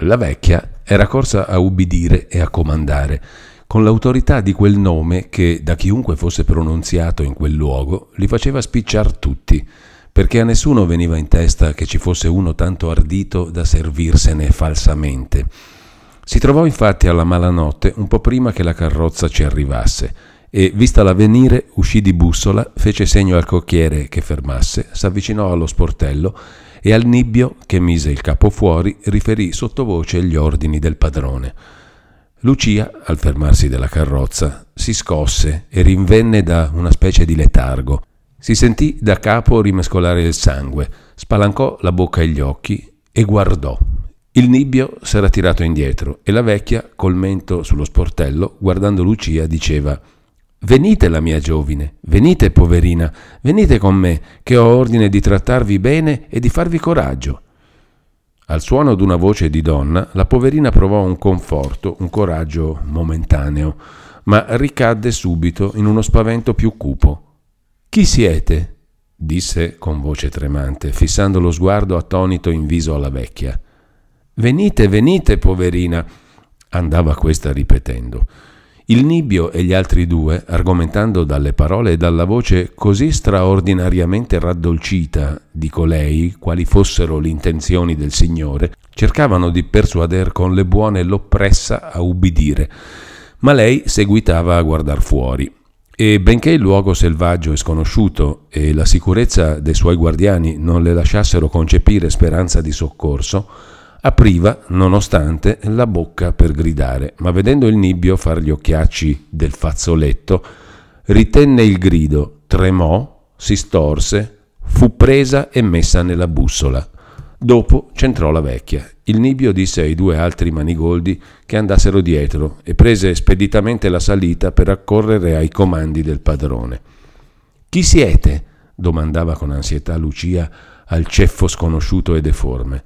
La vecchia era corsa a ubbidire e a comandare, con l'autorità di quel nome che, da chiunque fosse pronunziato in quel luogo, li faceva spicciar tutti, perché a nessuno veniva in testa che ci fosse uno tanto ardito da servirsene falsamente. Si trovò infatti alla malanotte un po' prima che la carrozza ci arrivasse e, vistala venire, uscì di bussola, fece segno al cocchiere che fermasse, s'avvicinò allo sportello e al nibbio, che mise il capo fuori, riferì sottovoce gli ordini del padrone. Lucia, al fermarsi della carrozza, si scosse e rinvenne da una specie di letargo. Si sentì da capo rimescolare il sangue, spalancò la bocca e gli occhi e guardò. Il nibbio s'era tirato indietro e la vecchia, col mento sullo sportello, guardando Lucia, diceva Venite la mia giovine, venite poverina, venite con me, che ho ordine di trattarvi bene e di farvi coraggio. Al suono d'una voce di donna, la poverina provò un conforto, un coraggio momentaneo, ma ricadde subito in uno spavento più cupo. Chi siete? disse con voce tremante, fissando lo sguardo attonito in viso alla vecchia. Venite, venite, poverina, andava questa ripetendo. Il Nibbio e gli altri due, argomentando dalle parole e dalla voce così straordinariamente raddolcita di colei, quali fossero le intenzioni del Signore, cercavano di persuader con le buone l'oppressa a ubbidire, ma lei seguitava a guardar fuori. E benché il luogo selvaggio e sconosciuto e la sicurezza dei suoi guardiani non le lasciassero concepire speranza di soccorso, apriva, nonostante, la bocca per gridare, ma vedendo il nibbio far gli occhiacci del fazzoletto, ritenne il grido, tremò, si storse, fu presa e messa nella bussola. Dopo c'entrò la vecchia. Il nibbio disse ai due altri manigoldi che andassero dietro e prese speditamente la salita per accorrere ai comandi del padrone. Chi siete? domandava con ansietà Lucia al ceffo sconosciuto e deforme.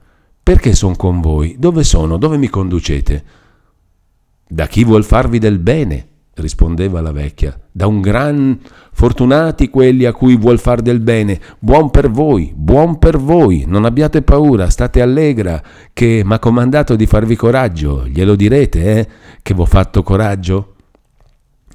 Perché sono con voi? Dove sono? Dove mi conducete? Da chi vuol farvi del bene, rispondeva la vecchia. Da un gran fortunati quelli a cui vuol far del bene. Buon per voi, buon per voi. Non abbiate paura, state allegra, che m'ha comandato di farvi coraggio. Glielo direte, eh? Che v'ho fatto coraggio?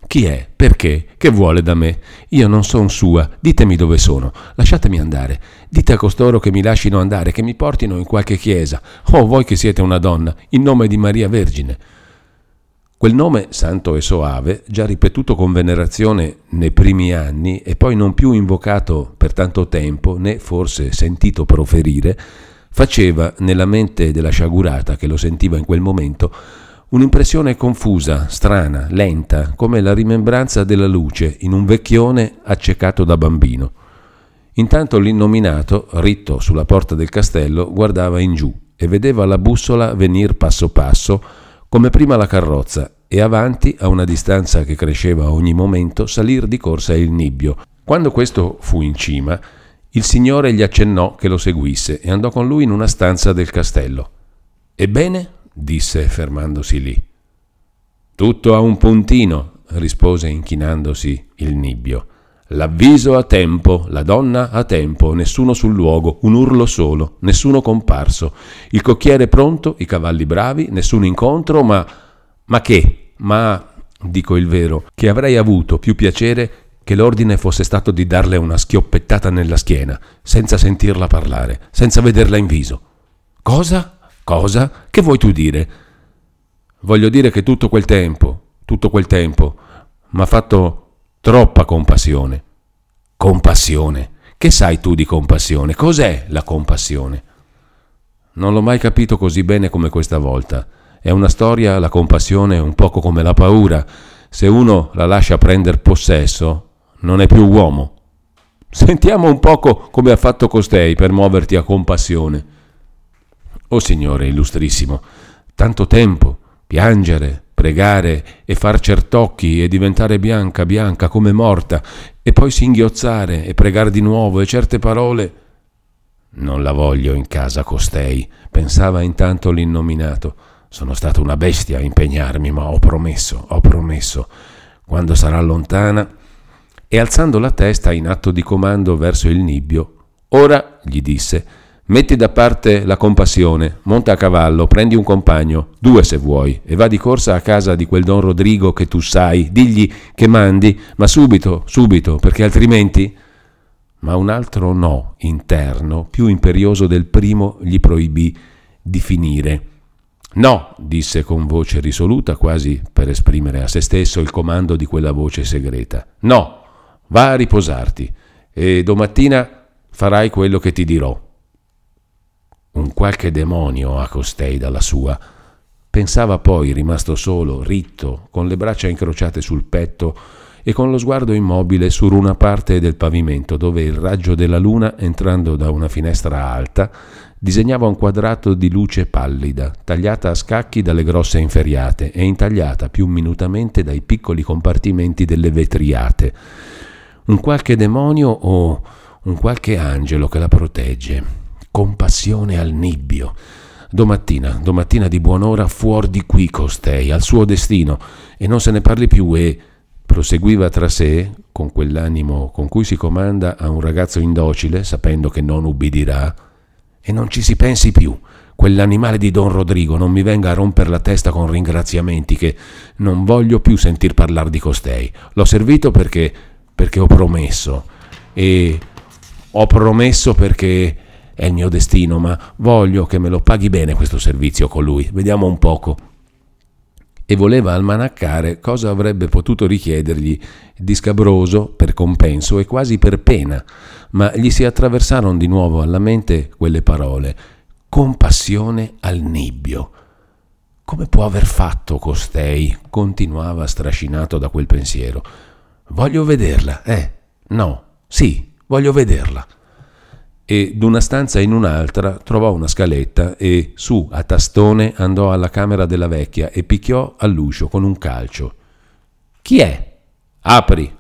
Chi è? Perché? Che vuole da me? Io non son sua, ditemi dove sono, lasciatemi andare, dite a costoro che mi lascino andare, che mi portino in qualche chiesa, oh voi che siete una donna, in nome di Maria Vergine. Quel nome santo e soave, già ripetuto con venerazione nei primi anni e poi non più invocato per tanto tempo, né forse sentito proferire, faceva nella mente della sciagurata che lo sentiva in quel momento Un'impressione confusa, strana, lenta, come la rimembranza della luce in un vecchione accecato da bambino. Intanto l'innominato, ritto sulla porta del castello, guardava in giù e vedeva la bussola venir passo passo, come prima la carrozza, e avanti, a una distanza che cresceva ogni momento, salir di corsa il nibbio. Quando questo fu in cima, il signore gli accennò che lo seguisse e andò con lui in una stanza del castello. Ebbene? Disse fermandosi lì. Tutto a un puntino, rispose inchinandosi il nibbio. L'avviso a tempo, la donna a tempo, nessuno sul luogo, un urlo solo, nessuno comparso, il cocchiere pronto, i cavalli bravi, nessun incontro, ma... ma che? Ma, dico il vero, che avrei avuto più piacere che l'ordine fosse stato di darle una schioppettata nella schiena, senza sentirla parlare, senza vederla in viso. Cosa? Cosa? Che vuoi tu dire? Voglio dire che tutto quel tempo, tutto quel tempo, mi ha fatto troppa compassione. Compassione? Che sai tu di compassione? Cos'è la compassione? Non l'ho mai capito così bene come questa volta. È una storia, la compassione, un poco come la paura. Se uno la lascia prendere possesso, non è più uomo. Sentiamo un poco come ha fatto costei per muoverti a compassione. Oh Signore illustrissimo, tanto tempo, piangere, pregare e far certocchi e diventare bianca, bianca come morta, e poi singhiozzare e pregare di nuovo e certe parole. Non la voglio in casa costei, pensava intanto l'innominato. Sono stata una bestia a impegnarmi, ma ho promesso, ho promesso. Quando sarà lontana. E alzando la testa in atto di comando verso il nibbio, ora, gli disse, Metti da parte la compassione, monta a cavallo, prendi un compagno, due se vuoi, e va di corsa a casa di quel don Rodrigo che tu sai, digli che mandi, ma subito, subito, perché altrimenti... Ma un altro no interno, più imperioso del primo, gli proibì di finire. No, disse con voce risoluta, quasi per esprimere a se stesso il comando di quella voce segreta. No, va a riposarti e domattina farai quello che ti dirò. Qualche demonio ha costei dalla sua. Pensava poi, rimasto solo, ritto, con le braccia incrociate sul petto e con lo sguardo immobile su una parte del pavimento dove il raggio della luna, entrando da una finestra alta, disegnava un quadrato di luce pallida, tagliata a scacchi dalle grosse inferriate e intagliata più minutamente dai piccoli compartimenti delle vetriate. Un qualche demonio o un qualche angelo che la protegge compassione al nibbio. Domattina, domattina di buon'ora, fuori di qui costei, al suo destino, e non se ne parli più e proseguiva tra sé, con quell'animo con cui si comanda a un ragazzo indocile, sapendo che non ubbidirà, e non ci si pensi più. Quell'animale di Don Rodrigo non mi venga a rompere la testa con ringraziamenti che non voglio più sentir parlare di costei. L'ho servito perché, perché ho promesso e ho promesso perché è il mio destino, ma voglio che me lo paghi bene questo servizio con lui. Vediamo un poco. E voleva almanaccare cosa avrebbe potuto richiedergli di scabroso per compenso e quasi per pena, ma gli si attraversarono di nuovo alla mente quelle parole. Compassione al nibbio. Come può aver fatto costei? continuava strascinato da quel pensiero. Voglio vederla, eh? No, sì, voglio vederla e d'una stanza in un'altra trovò una scaletta e su a tastone andò alla camera della vecchia e picchiò all'uscio con un calcio. Chi è? Apri!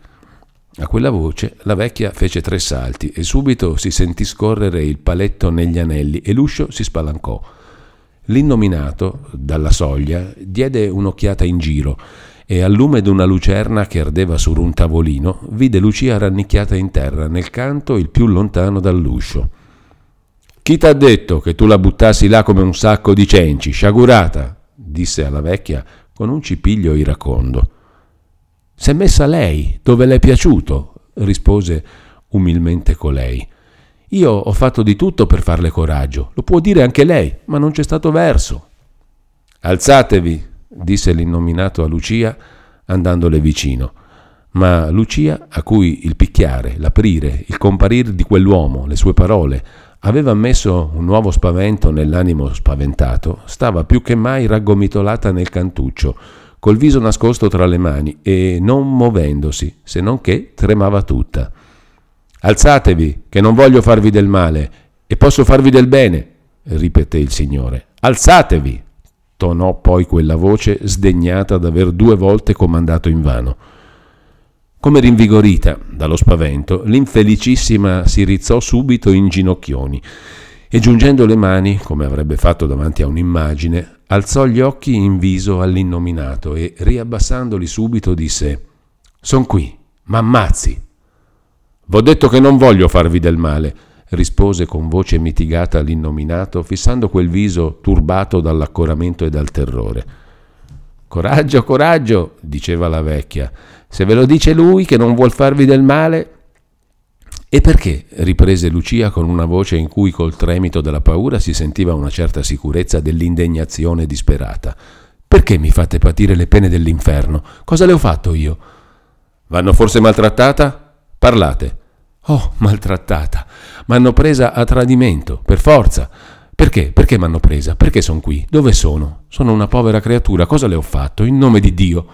A quella voce la vecchia fece tre salti e subito si sentì scorrere il paletto negli anelli e l'uscio si spalancò. L'innominato, dalla soglia, diede un'occhiata in giro e al lume d'una lucerna che ardeva su un tavolino vide Lucia rannicchiata in terra nel canto il più lontano dall'uscio. Chi t'ha detto che tu la buttassi là come un sacco di cenci, sciagurata? disse alla vecchia con un cipiglio iracondo. S'è messa lei, dove le è piaciuto, rispose umilmente colei. Io ho fatto di tutto per farle coraggio, lo può dire anche lei, ma non c'è stato verso. Alzatevi, disse l'innominato a Lucia andandole vicino. Ma Lucia, a cui il picchiare, l'aprire, il comparir di quell'uomo, le sue parole, aveva messo un nuovo spavento nell'animo spaventato, stava più che mai raggomitolata nel cantuccio, col viso nascosto tra le mani e non muovendosi, se non che tremava tutta. Alzatevi, che non voglio farvi del male, e posso farvi del bene, ripeté il Signore. Alzatevi! Tonò poi quella voce sdegnata d'aver due volte comandato invano. Come rinvigorita dallo spavento, l'infelicissima si rizzò subito in ginocchioni e giungendo le mani, come avrebbe fatto davanti a un'immagine, alzò gli occhi in viso all'innominato e, riabbassandoli subito, disse Son qui, m'ammazzi. V'ho detto che non voglio farvi del male rispose con voce mitigata l'innominato, fissando quel viso turbato dall'accoramento e dal terrore. Coraggio, coraggio, diceva la vecchia, se ve lo dice lui che non vuol farvi del male. E perché? riprese Lucia con una voce in cui col tremito della paura si sentiva una certa sicurezza dell'indignazione disperata. Perché mi fate patire le pene dell'inferno? Cosa le ho fatto io? Vanno forse maltrattata? Parlate. Oh, maltrattata. M'hanno presa a tradimento, per forza. Perché? Perché m'hanno presa? Perché sono qui? Dove sono? Sono una povera creatura. Cosa le ho fatto? In nome di Dio.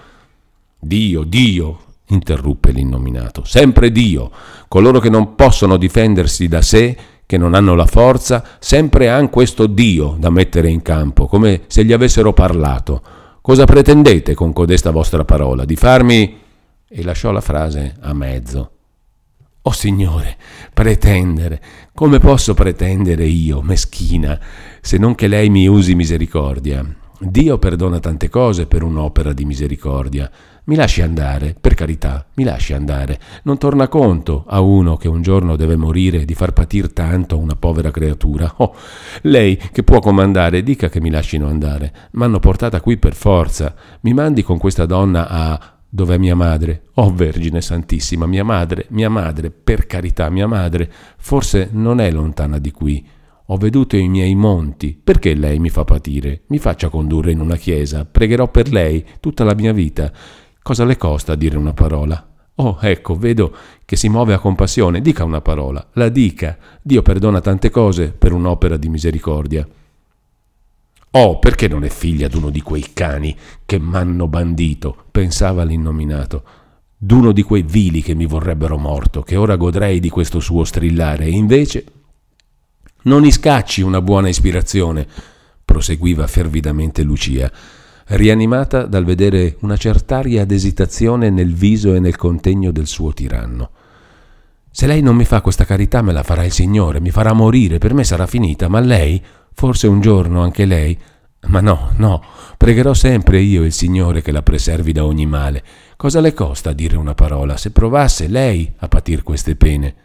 Dio, Dio, interruppe l'innominato. Sempre Dio. Coloro che non possono difendersi da sé, che non hanno la forza, sempre hanno questo Dio da mettere in campo, come se gli avessero parlato. Cosa pretendete con codesta vostra parola? Di farmi... E lasciò la frase a mezzo. Oh Signore, pretendere, come posso pretendere io, meschina, se non che lei mi usi misericordia? Dio perdona tante cose per un'opera di misericordia. Mi lasci andare, per carità, mi lasci andare. Non torna conto a uno che un giorno deve morire di far patir tanto a una povera creatura. Oh, lei che può comandare, dica che mi lascino andare. M'hanno portata qui per forza. Mi mandi con questa donna a Dov'è mia madre? Oh Vergine Santissima, mia madre, mia madre, per carità, mia madre, forse non è lontana di qui. Ho veduto i miei monti. Perché lei mi fa patire? Mi faccia condurre in una chiesa. Pregherò per lei tutta la mia vita. Cosa le costa dire una parola? Oh, ecco, vedo che si muove a compassione. Dica una parola. La dica. Dio perdona tante cose per un'opera di misericordia. Oh, perché non è figlia d'uno di quei cani che m'hanno bandito? pensava l'innominato. D'uno di quei vili che mi vorrebbero morto, che ora godrei di questo suo strillare, e invece. Non iscacci una buona ispirazione, proseguiva fervidamente Lucia, rianimata dal vedere una cert'aria d'esitazione nel viso e nel contegno del suo tiranno. Se lei non mi fa questa carità me la farà il Signore, mi farà morire, per me sarà finita, ma lei Forse un giorno anche lei. Ma no, no, pregherò sempre io il Signore che la preservi da ogni male. Cosa le costa dire una parola se provasse lei a patir queste pene?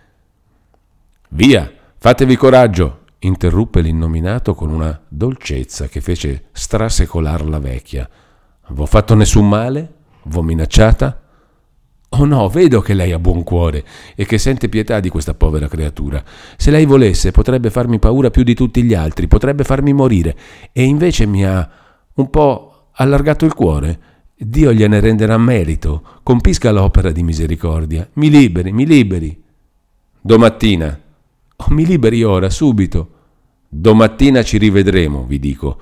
Via, fatevi coraggio, interruppe l'innominato con una dolcezza che fece strasecolar la vecchia. V'ho fatto nessun male? V'ho minacciata? Oh no, vedo che lei ha buon cuore e che sente pietà di questa povera creatura. Se lei volesse potrebbe farmi paura più di tutti gli altri, potrebbe farmi morire, e invece mi ha un po' allargato il cuore. Dio gliene renderà merito, compisca l'opera di misericordia. Mi liberi, mi liberi. Domattina. Oh, mi liberi ora, subito. Domattina ci rivedremo, vi dico.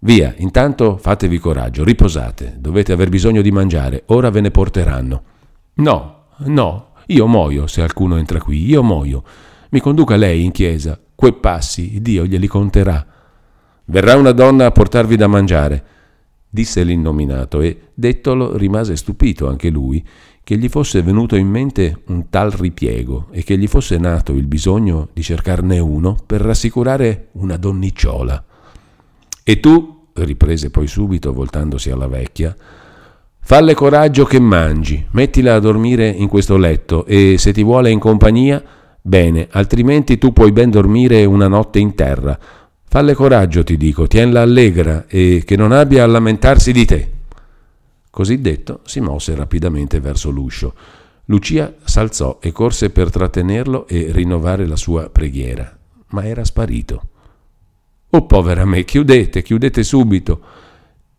Via, intanto fatevi coraggio, riposate, dovete aver bisogno di mangiare, ora ve ne porteranno. No, no, io muoio se qualcuno entra qui, io muoio. Mi conduca lei in chiesa, quei passi, Dio glieli conterà. Verrà una donna a portarvi da mangiare, disse l'innominato, e dettolo rimase stupito anche lui che gli fosse venuto in mente un tal ripiego e che gli fosse nato il bisogno di cercarne uno per rassicurare una donnicciola. E tu, riprese poi subito voltandosi alla vecchia, Falle coraggio che mangi, mettila a dormire in questo letto e se ti vuole in compagnia, bene, altrimenti tu puoi ben dormire una notte in terra. Falle coraggio, ti dico, tienla allegra e che non abbia a lamentarsi di te. Così detto, si mosse rapidamente verso l'uscio. Lucia s'alzò e corse per trattenerlo e rinnovare la sua preghiera, ma era sparito. Oh povera me, chiudete, chiudete subito.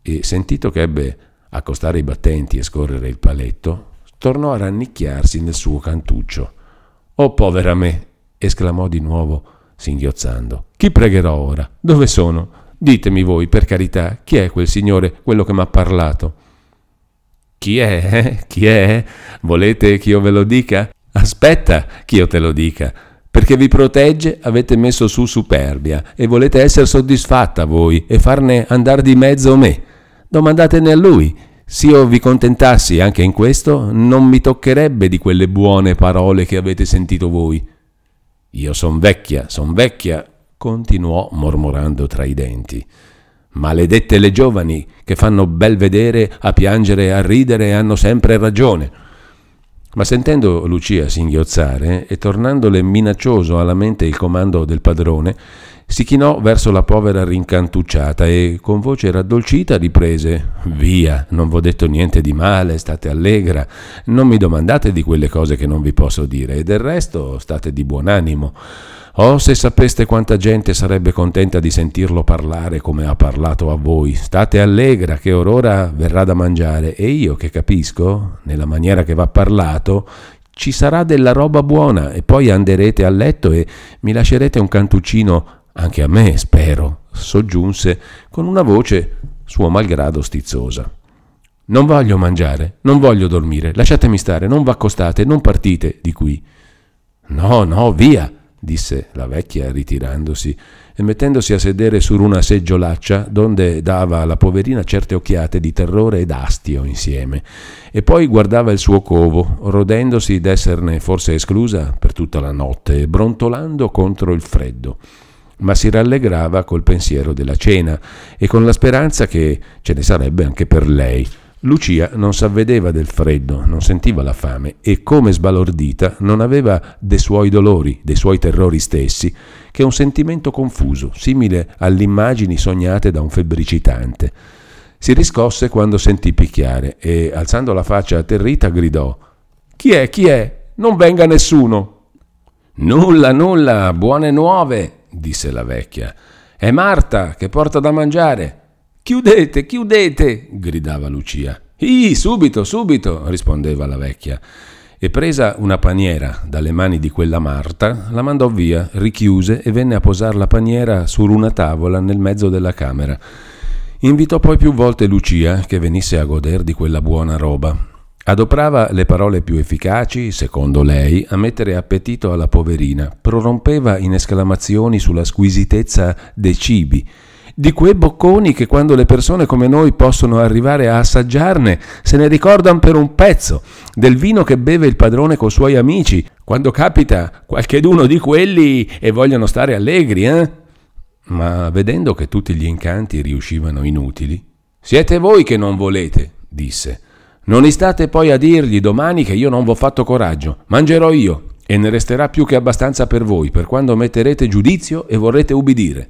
E sentito che ebbe accostare i battenti e scorrere il paletto, tornò a rannicchiarsi nel suo cantuccio. Oh povera me! esclamò di nuovo, singhiozzando. Chi pregherò ora? Dove sono? Ditemi voi, per carità, chi è quel signore, quello che m'ha parlato? Chi è? Eh? Chi è? Volete che io ve lo dica? Aspetta che io te lo dica. Perché vi protegge avete messo su superbia e volete essere soddisfatta voi e farne andare di mezzo me. Domandatene a lui. Se io vi contentassi anche in questo, non mi toccherebbe di quelle buone parole che avete sentito voi. Io son vecchia, son vecchia, continuò mormorando tra i denti. Maledette le giovani che fanno bel vedere a piangere e a ridere e hanno sempre ragione. Ma sentendo Lucia singhiozzare e tornandole minaccioso alla mente il comando del padrone, si chinò verso la povera rincantucciata e con voce raddolcita riprese Via, non v'ho detto niente di male, state allegra, non mi domandate di quelle cose che non vi posso dire e del resto state di buon animo. Oh, se sapeste quanta gente sarebbe contenta di sentirlo parlare come ha parlato a voi. State allegra che or ora verrà da mangiare e io che capisco, nella maniera che va parlato, ci sarà della roba buona e poi anderete a letto e mi lascerete un cantuccino anche a me, spero, soggiunse con una voce suo malgrado stizzosa. Non voglio mangiare, non voglio dormire, lasciatemi stare, non v'accostate, non partite di qui. No, no, via, disse la vecchia ritirandosi e mettendosi a sedere su una seggiolaccia donde dava alla poverina certe occhiate di terrore ed astio insieme, e poi guardava il suo covo, rodendosi d'esserne forse esclusa per tutta la notte brontolando contro il freddo. Ma si rallegrava col pensiero della cena e con la speranza che ce ne sarebbe anche per lei. Lucia non s'avvedeva del freddo, non sentiva la fame e, come sbalordita, non aveva dei suoi dolori, dei suoi terrori stessi, che un sentimento confuso, simile alle immagini sognate da un febbricitante. Si riscosse quando sentì picchiare e, alzando la faccia atterrita, gridò Chi è? Chi è? Non venga nessuno! Nulla, nulla, buone nuove, disse la vecchia. È Marta che porta da mangiare. Chiudete, chiudete, gridava Lucia. Ih, subito, subito, rispondeva la vecchia. E presa una paniera dalle mani di quella Marta, la mandò via, richiuse e venne a posare la paniera su una tavola nel mezzo della camera. Invitò poi più volte Lucia che venisse a goder di quella buona roba. Adoprava le parole più efficaci, secondo lei, a mettere appetito alla poverina, prorompeva in esclamazioni sulla squisitezza dei cibi, di quei bocconi che quando le persone come noi possono arrivare a assaggiarne se ne ricordano per un pezzo, del vino che beve il padrone coi suoi amici, quando capita qualcheduno di quelli e vogliono stare allegri, eh? Ma vedendo che tutti gli incanti riuscivano inutili, siete voi che non volete, disse. Non istate poi a dirgli domani che io non v'ho fatto coraggio, mangerò io, e ne resterà più che abbastanza per voi, per quando metterete giudizio e vorrete ubbidire.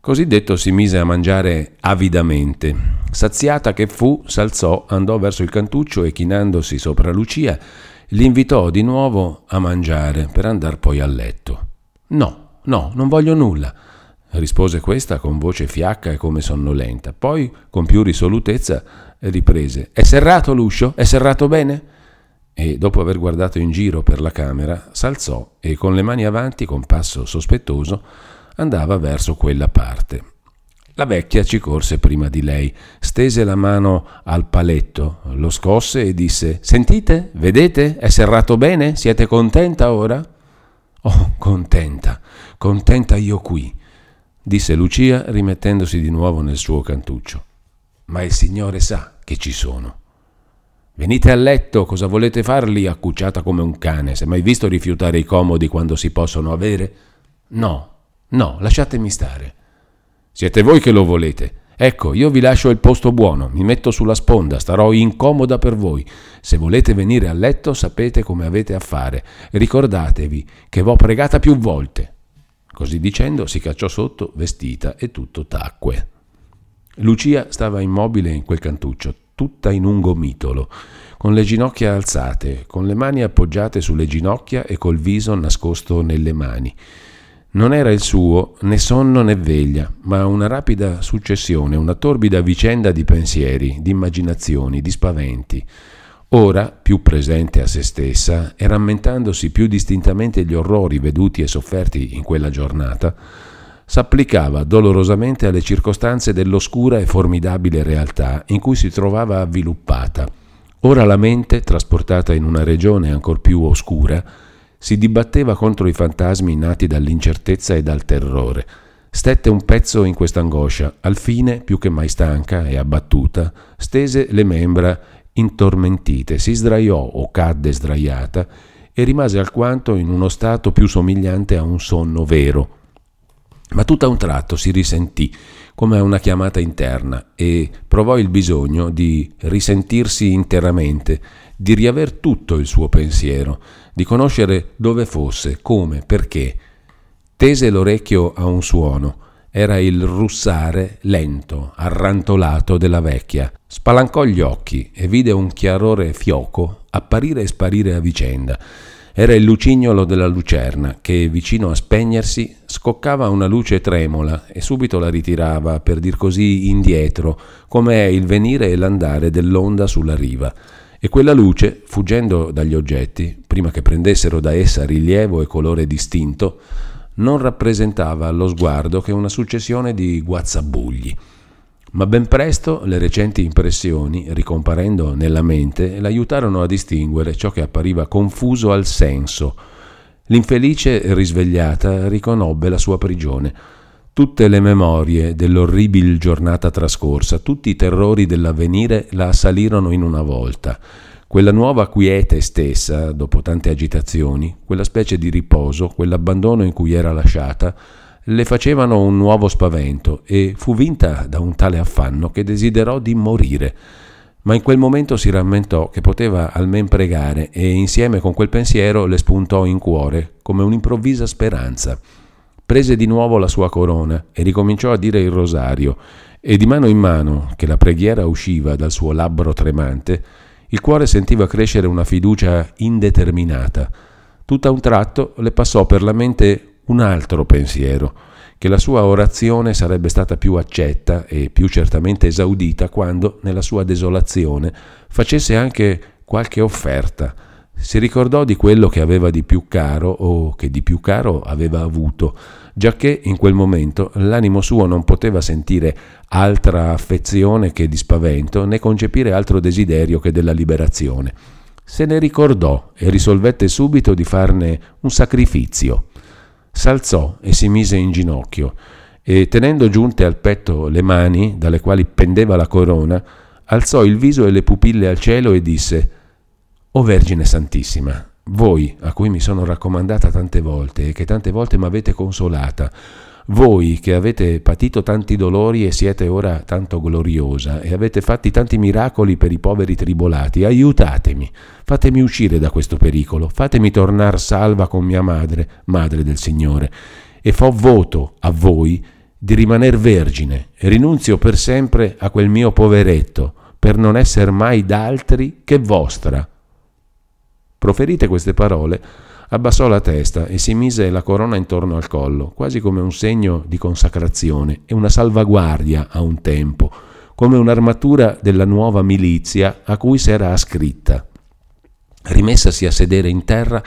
Così detto si mise a mangiare avidamente. Saziata che fu, s'alzò, andò verso il cantuccio e chinandosi sopra Lucia, l'invitò di nuovo a mangiare per andar poi a letto. No, no, non voglio nulla, rispose questa con voce fiacca e come sonnolenta. Poi, con più risolutezza, riprese: È serrato l'uscio? È serrato bene? E dopo aver guardato in giro per la camera, s'alzò e con le mani avanti, con passo sospettoso, andava verso quella parte. La vecchia ci corse prima di lei, stese la mano al paletto, lo scosse e disse Sentite? Vedete? È serrato bene? Siete contenta ora? Oh, contenta, contenta io qui, disse Lucia rimettendosi di nuovo nel suo cantuccio. Ma il Signore sa che ci sono. Venite a letto, cosa volete farli accucciata come un cane? S'è mai visto rifiutare i comodi quando si possono avere? No, No, lasciatemi stare. Siete voi che lo volete. Ecco, io vi lascio il posto buono, mi metto sulla sponda, starò incomoda per voi. Se volete venire a letto sapete come avete a fare. Ricordatevi che v'ho pregata più volte. Così dicendo si cacciò sotto, vestita, e tutto tacque. Lucia stava immobile in quel cantuccio, tutta in un gomitolo, con le ginocchia alzate, con le mani appoggiate sulle ginocchia e col viso nascosto nelle mani. Non era il suo né sonno né veglia, ma una rapida successione, una torbida vicenda di pensieri, di immaginazioni, di spaventi. Ora, più presente a se stessa e rammentandosi più distintamente gli orrori veduti e sofferti in quella giornata, s'applicava dolorosamente alle circostanze dell'oscura e formidabile realtà in cui si trovava avviluppata. Ora la mente, trasportata in una regione ancor più oscura, si dibatteva contro i fantasmi nati dall'incertezza e dal terrore. Stette un pezzo in questa angoscia, al fine, più che mai stanca e abbattuta, stese le membra intormentite, si sdraiò o cadde sdraiata e rimase alquanto in uno stato più somigliante a un sonno vero. Ma tutto a un tratto si risentì come a una chiamata interna e provò il bisogno di risentirsi interamente, di riaver tutto il suo pensiero, di conoscere dove fosse, come, perché. Tese l'orecchio a un suono. Era il russare lento, arrantolato della vecchia. Spalancò gli occhi e vide un chiarore fioco apparire e sparire a vicenda. Era il lucignolo della lucerna che, vicino a spegnersi, scoccava una luce tremola e subito la ritirava, per dir così, indietro, come è il venire e l'andare dell'onda sulla riva e quella luce, fuggendo dagli oggetti, prima che prendessero da essa rilievo e colore distinto, non rappresentava allo sguardo che una successione di guazzabugli. Ma ben presto le recenti impressioni, ricomparendo nella mente, l'aiutarono a distinguere ciò che appariva confuso al senso. L'infelice risvegliata riconobbe la sua prigione Tutte le memorie dell'orribile giornata trascorsa, tutti i terrori dell'avvenire la assalirono in una volta. Quella nuova quiete stessa, dopo tante agitazioni, quella specie di riposo, quell'abbandono in cui era lasciata, le facevano un nuovo spavento e fu vinta da un tale affanno che desiderò di morire. Ma in quel momento si rammentò che poteva almen pregare e insieme con quel pensiero le spuntò in cuore come un'improvvisa speranza. Prese di nuovo la sua corona e ricominciò a dire il rosario e di mano in mano che la preghiera usciva dal suo labbro tremante, il cuore sentiva crescere una fiducia indeterminata. Tutto a un tratto le passò per la mente un altro pensiero, che la sua orazione sarebbe stata più accetta e più certamente esaudita quando, nella sua desolazione, facesse anche qualche offerta. Si ricordò di quello che aveva di più caro o che di più caro aveva avuto, giacché in quel momento l'animo suo non poteva sentire altra affezione che di spavento, né concepire altro desiderio che della liberazione. Se ne ricordò e risolvette subito di farne un sacrificio. S'alzò e si mise in ginocchio, e tenendo giunte al petto le mani, dalle quali pendeva la corona, alzò il viso e le pupille al cielo e disse O Vergine Santissima, voi a cui mi sono raccomandata tante volte e che tante volte mi avete consolata, voi che avete patito tanti dolori e siete ora tanto gloriosa e avete fatti tanti miracoli per i poveri tribolati, aiutatemi, fatemi uscire da questo pericolo, fatemi tornar salva con mia madre, madre del Signore, e fo voto a voi di rimaner vergine e rinunzio per sempre a quel mio poveretto, per non essere mai d'altri che vostra Proferite queste parole, abbassò la testa e si mise la corona intorno al collo, quasi come un segno di consacrazione e una salvaguardia a un tempo, come un'armatura della nuova milizia a cui s'era ascritta. Rimessasi a sedere in terra,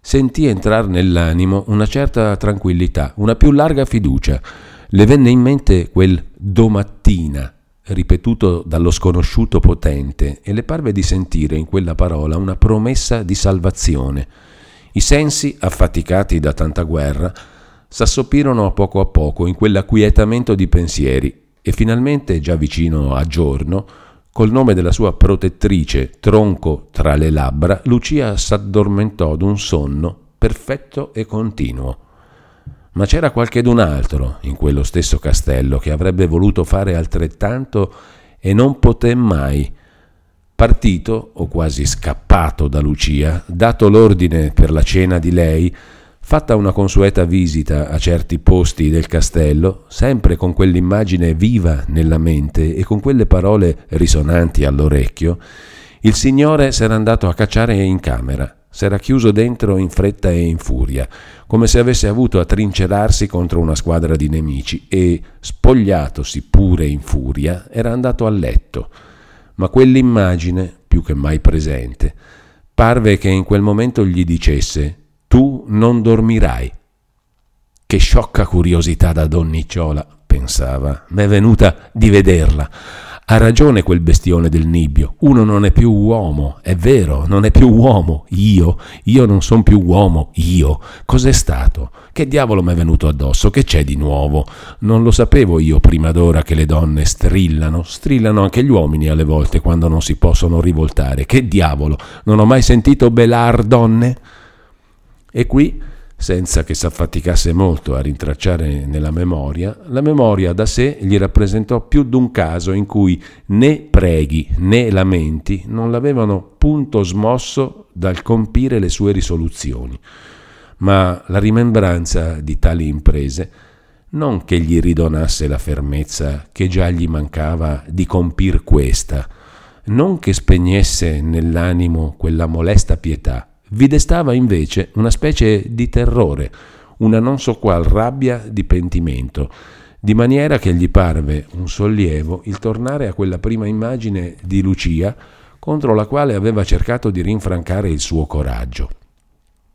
sentì entrar nell'animo una certa tranquillità, una più larga fiducia. Le venne in mente quel domattina ripetuto dallo sconosciuto potente, e le parve di sentire in quella parola una promessa di salvazione. I sensi, affaticati da tanta guerra, s'assopirono a poco a poco in quell'acquietamento di pensieri e finalmente, già vicino a giorno, col nome della sua protettrice tronco tra le labbra, Lucia s'addormentò d'un sonno perfetto e continuo. Ma c'era qualchedun altro in quello stesso castello che avrebbe voluto fare altrettanto e non poté mai. Partito, o quasi scappato da Lucia, dato l'ordine per la cena di lei, fatta una consueta visita a certi posti del castello, sempre con quell'immagine viva nella mente e con quelle parole risonanti all'orecchio, il signore s'era andato a cacciare in camera S'era chiuso dentro in fretta e in furia, come se avesse avuto a trincerarsi contro una squadra di nemici e, spogliatosi pure in furia, era andato a letto. Ma quell'immagine, più che mai presente, parve che in quel momento gli dicesse Tu non dormirai. Che sciocca curiosità da donnicciola, pensava, m'è venuta di vederla. Ha ragione quel bestione del nibbio. Uno non è più uomo, è vero, non è più uomo. Io, io non sono più uomo, io. Cos'è stato? Che diavolo mi è venuto addosso? Che c'è di nuovo? Non lo sapevo io prima d'ora che le donne strillano. Strillano anche gli uomini alle volte quando non si possono rivoltare. Che diavolo? Non ho mai sentito belar donne? E qui senza che s'affaticasse molto a rintracciare nella memoria, la memoria da sé gli rappresentò più d'un caso in cui né preghi né lamenti non l'avevano punto smosso dal compire le sue risoluzioni. Ma la rimembranza di tali imprese non che gli ridonasse la fermezza che già gli mancava di compir questa, non che spegnesse nell'animo quella molesta pietà, vi destava invece una specie di terrore, una non so qual rabbia di pentimento, di maniera che gli parve un sollievo il tornare a quella prima immagine di Lucia contro la quale aveva cercato di rinfrancare il suo coraggio.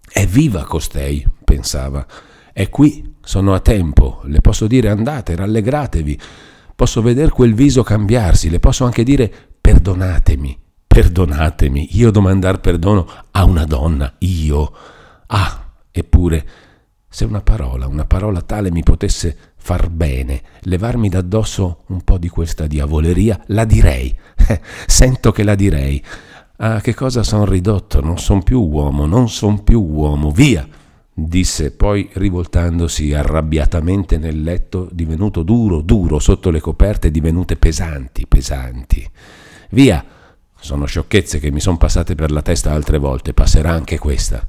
È viva costei, pensava, è qui, sono a tempo, le posso dire andate, rallegratevi, posso veder quel viso cambiarsi, le posso anche dire perdonatemi, Perdonatemi, io domandar perdono a una donna, io. Ah, eppure, se una parola, una parola tale mi potesse far bene, levarmi d'addosso un po' di questa diavoleria, la direi. Sento che la direi. Ah, che cosa son ridotto? Non son più uomo, non son più uomo. Via! disse poi rivoltandosi arrabbiatamente nel letto, divenuto duro, duro, sotto le coperte divenute pesanti, pesanti. Via! Sono sciocchezze che mi sono passate per la testa altre volte, passerà anche questa.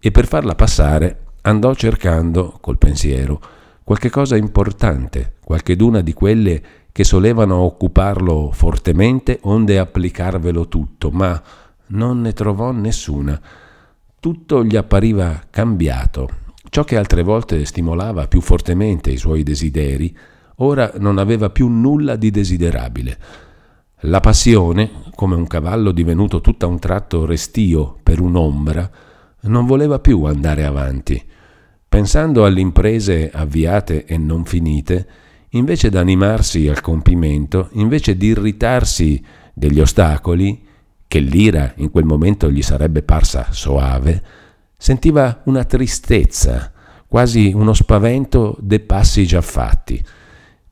E per farla passare andò cercando, col pensiero, qualche cosa importante, qualcheduna di quelle che solevano occuparlo fortemente onde applicarvelo tutto, ma non ne trovò nessuna tutto gli appariva cambiato. Ciò che altre volte stimolava più fortemente i suoi desideri, ora non aveva più nulla di desiderabile. La passione, come un cavallo divenuto tutto a un tratto restio per un'ombra, non voleva più andare avanti. Pensando alle imprese avviate e non finite, invece d'animarsi al compimento, invece di irritarsi degli ostacoli, che l'ira in quel momento gli sarebbe parsa soave, sentiva una tristezza, quasi uno spavento dei passi già fatti.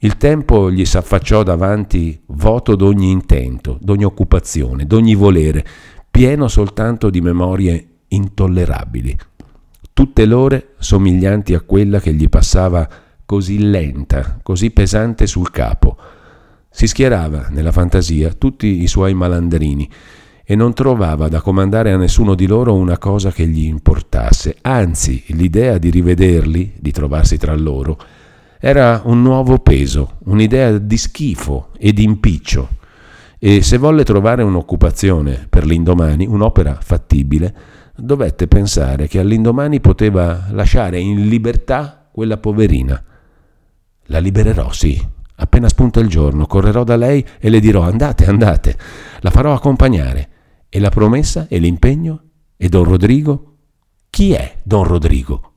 Il tempo gli s'affacciò davanti vuoto d'ogni intento, d'ogni occupazione, d'ogni volere, pieno soltanto di memorie intollerabili. Tutte l'ore somiglianti a quella che gli passava così lenta, così pesante sul capo. Si schierava nella fantasia tutti i suoi malandrini e non trovava da comandare a nessuno di loro una cosa che gli importasse, anzi l'idea di rivederli, di trovarsi tra loro, era un nuovo peso, un'idea di schifo e di impiccio. E se volle trovare un'occupazione per l'indomani, un'opera fattibile, dovette pensare che all'indomani poteva lasciare in libertà quella poverina. La libererò, sì. Appena spunta il giorno, correrò da lei e le dirò andate, andate, la farò accompagnare e la promessa e l'impegno? E Don Rodrigo? Chi è Don Rodrigo?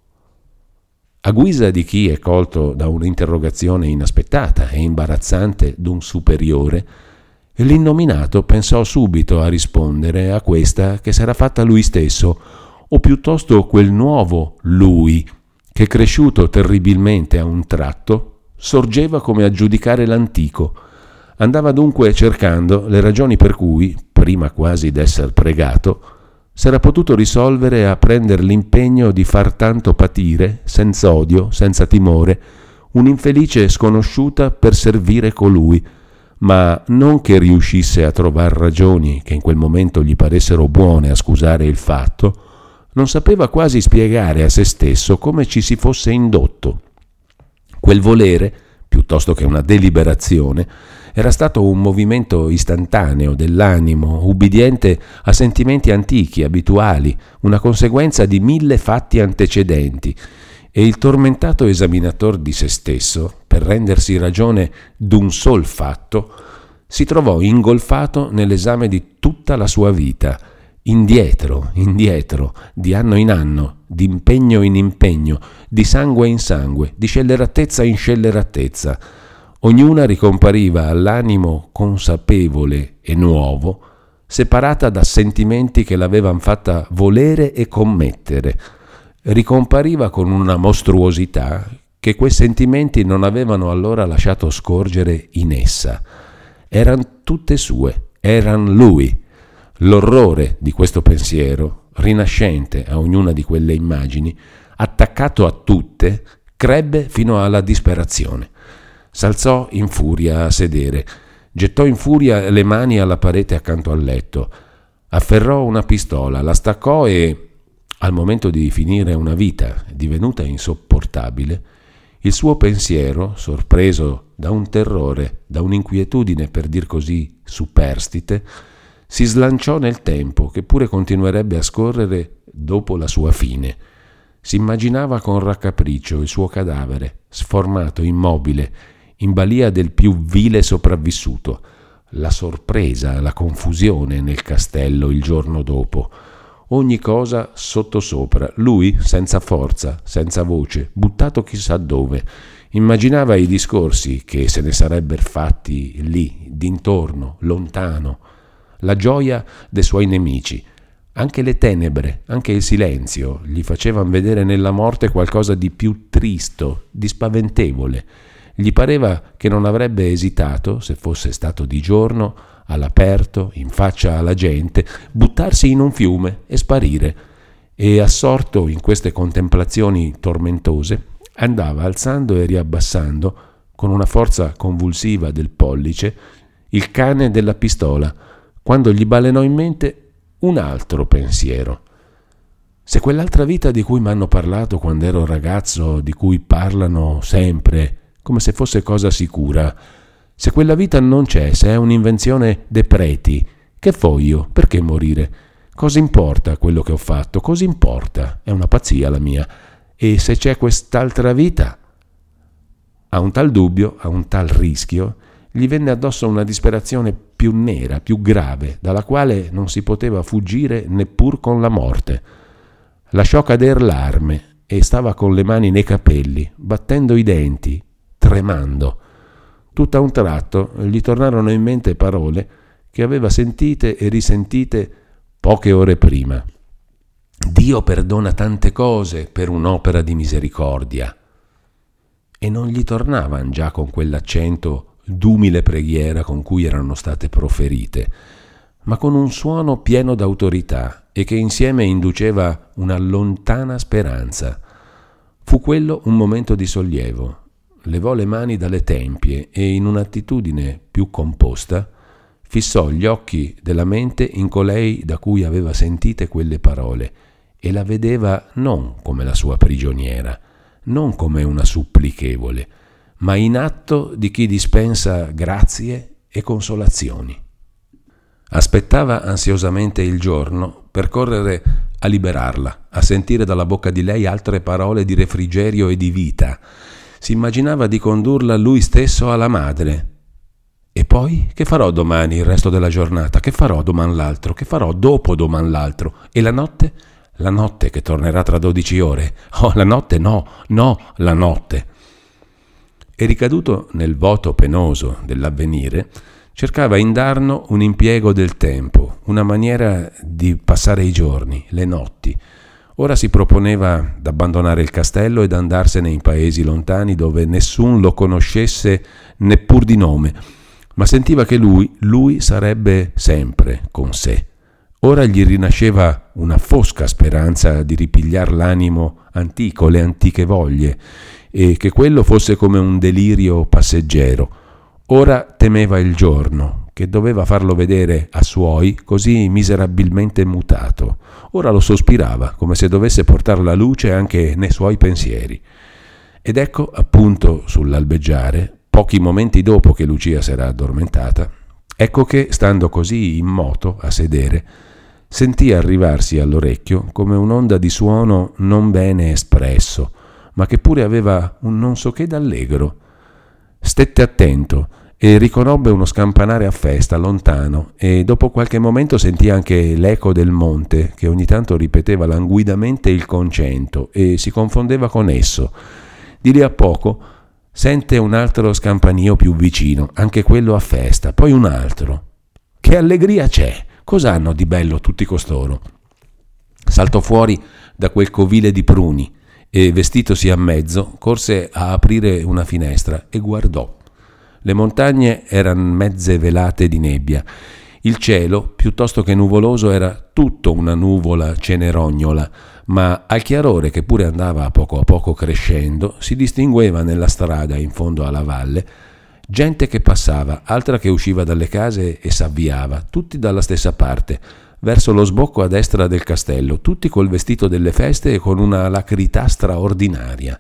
A guisa di chi è colto da un'interrogazione inaspettata e imbarazzante d'un superiore, l'innominato pensò subito a rispondere a questa che s'era fatta lui stesso, o piuttosto quel nuovo lui, che cresciuto terribilmente a un tratto, sorgeva come a giudicare l'antico. Andava dunque cercando le ragioni per cui, prima quasi d'esser pregato, s'era potuto risolvere a prendere l'impegno di far tanto patire, senza odio, senza timore, un'infelice sconosciuta per servire colui, ma non che riuscisse a trovar ragioni che in quel momento gli paressero buone a scusare il fatto, non sapeva quasi spiegare a se stesso come ci si fosse indotto. Quel volere, piuttosto che una deliberazione, era stato un movimento istantaneo dell'animo, ubbidiente a sentimenti antichi, abituali, una conseguenza di mille fatti antecedenti, e il tormentato esaminator di se stesso, per rendersi ragione d'un sol fatto, si trovò ingolfato nell'esame di tutta la sua vita, indietro, indietro, di anno in anno, di impegno in impegno, di sangue in sangue, di scelleratezza in scelleratezza, Ognuna ricompariva all'animo consapevole e nuovo, separata da sentimenti che l'avevano fatta volere e commettere. Ricompariva con una mostruosità che quei sentimenti non avevano allora lasciato scorgere in essa. Eran tutte sue, eran lui. L'orrore di questo pensiero, rinascente a ognuna di quelle immagini, attaccato a tutte, crebbe fino alla disperazione. S'alzò in furia a sedere, gettò in furia le mani alla parete accanto al letto, afferrò una pistola, la staccò e, al momento di finire una vita divenuta insopportabile, il suo pensiero, sorpreso da un terrore, da un'inquietudine per dir così superstite, si slanciò nel tempo che pure continuerebbe a scorrere dopo la sua fine. Si immaginava con raccapriccio il suo cadavere, sformato, immobile, in balia del più vile sopravvissuto, la sorpresa, la confusione nel castello il giorno dopo, ogni cosa sottosopra, lui senza forza, senza voce, buttato chissà dove, immaginava i discorsi che se ne sarebbero fatti lì, d'intorno, lontano, la gioia dei suoi nemici, anche le tenebre, anche il silenzio gli facevano vedere nella morte qualcosa di più tristo, di spaventevole, gli pareva che non avrebbe esitato, se fosse stato di giorno, all'aperto, in faccia alla gente, buttarsi in un fiume e sparire. e assorto in queste contemplazioni tormentose andava alzando e riabbassando con una forza convulsiva del pollice il cane della pistola quando gli balenò in mente un altro pensiero. Se quell'altra vita di cui mi hanno parlato quando ero ragazzo, di cui parlano sempre, come se fosse cosa sicura, se quella vita non c'è, se è un'invenzione dei preti, che io? Perché morire? Cosa importa quello che ho fatto? Cosa importa? È una pazzia la mia. E se c'è quest'altra vita? A un tal dubbio, a un tal rischio, gli venne addosso una disperazione più nera, più grave, dalla quale non si poteva fuggire neppur con la morte. Lasciò cader l'arme e stava con le mani nei capelli, battendo i denti, tremando. Tutto a un tratto gli tornarono in mente parole che aveva sentite e risentite poche ore prima. Dio perdona tante cose per un'opera di misericordia. E non gli tornavan già con quell'accento d'umile preghiera con cui erano state proferite, ma con un suono pieno d'autorità e che insieme induceva una lontana speranza. Fu quello un momento di sollievo. Levò le mani dalle tempie e in un'attitudine più composta fissò gli occhi della mente in colei da cui aveva sentite quelle parole e la vedeva non come la sua prigioniera, non come una supplichevole, ma in atto di chi dispensa grazie e consolazioni. Aspettava ansiosamente il giorno per correre a liberarla, a sentire dalla bocca di lei altre parole di refrigerio e di vita. Si immaginava di condurla lui stesso alla madre. E poi che farò domani il resto della giornata? Che farò domani l'altro? Che farò dopo domani l'altro? E la notte? La notte che tornerà tra dodici ore? Oh, la notte no, no, la notte. E ricaduto nel voto penoso dell'avvenire, cercava indarno un impiego del tempo, una maniera di passare i giorni, le notti. Ora si proponeva d'abbandonare il castello ed andarsene in paesi lontani dove nessun lo conoscesse neppur di nome, ma sentiva che lui, lui sarebbe sempre con sé. Ora gli rinasceva una fosca speranza di ripigliar l'animo antico, le antiche voglie, e che quello fosse come un delirio passeggero Ora temeva il giorno, che doveva farlo vedere a suoi così miserabilmente mutato. Ora lo sospirava, come se dovesse portare la luce anche nei suoi pensieri. Ed ecco, appunto, sull'albeggiare, pochi momenti dopo che Lucia s'era addormentata, ecco che, stando così in moto a sedere, sentì arrivarsi all'orecchio come un'onda di suono non bene espresso, ma che pure aveva un non so che d'allegro Stette attento e riconobbe uno scampanare a festa lontano e dopo qualche momento sentì anche l'eco del monte che ogni tanto ripeteva languidamente il concento e si confondeva con esso. Di lì a poco sente un altro scampanio più vicino, anche quello a festa, poi un altro. Che allegria c'è! Cos'hanno di bello tutti costoro? Saltò fuori da quel covile di pruni e vestitosi a mezzo corse a aprire una finestra e guardò. Le montagne erano mezze velate di nebbia. Il cielo, piuttosto che nuvoloso, era tutto una nuvola cenerognola, ma al chiarore che pure andava a poco a poco crescendo, si distingueva nella strada in fondo alla valle gente che passava, altra che usciva dalle case e s'avviava, tutti dalla stessa parte, verso lo sbocco a destra del castello, tutti col vestito delle feste e con una lacrità straordinaria.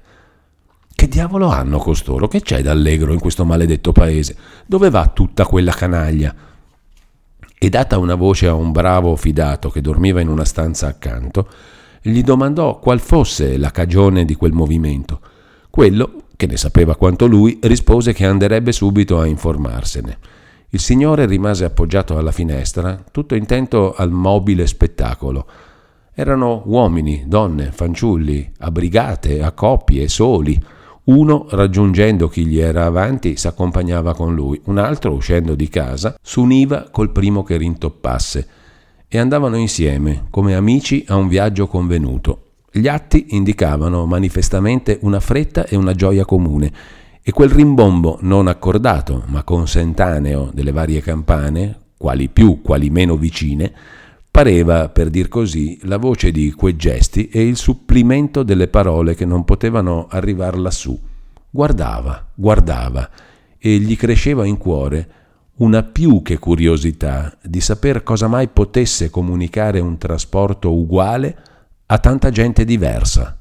Che diavolo hanno costoro? Che c'è d'allegro in questo maledetto paese? Dove va tutta quella canaglia? E data una voce a un bravo fidato che dormiva in una stanza accanto, gli domandò qual fosse la cagione di quel movimento. Quello, che ne sapeva quanto lui, rispose che anderebbe subito a informarsene. Il signore rimase appoggiato alla finestra, tutto intento al mobile spettacolo. Erano uomini, donne, fanciulli, abbrigate, a coppie, soli. Uno, raggiungendo chi gli era avanti, s'accompagnava con lui, un altro, uscendo di casa, s'univa col primo che rintoppasse e andavano insieme, come amici a un viaggio convenuto. Gli atti indicavano manifestamente una fretta e una gioia comune e quel rimbombo non accordato, ma consentaneo delle varie campane, quali più, quali meno vicine, Pareva, per dir così, la voce di quei gesti e il supplimento delle parole che non potevano arrivar lassù. Guardava, guardava, e gli cresceva in cuore una più che curiosità di saper cosa mai potesse comunicare un trasporto uguale a tanta gente diversa.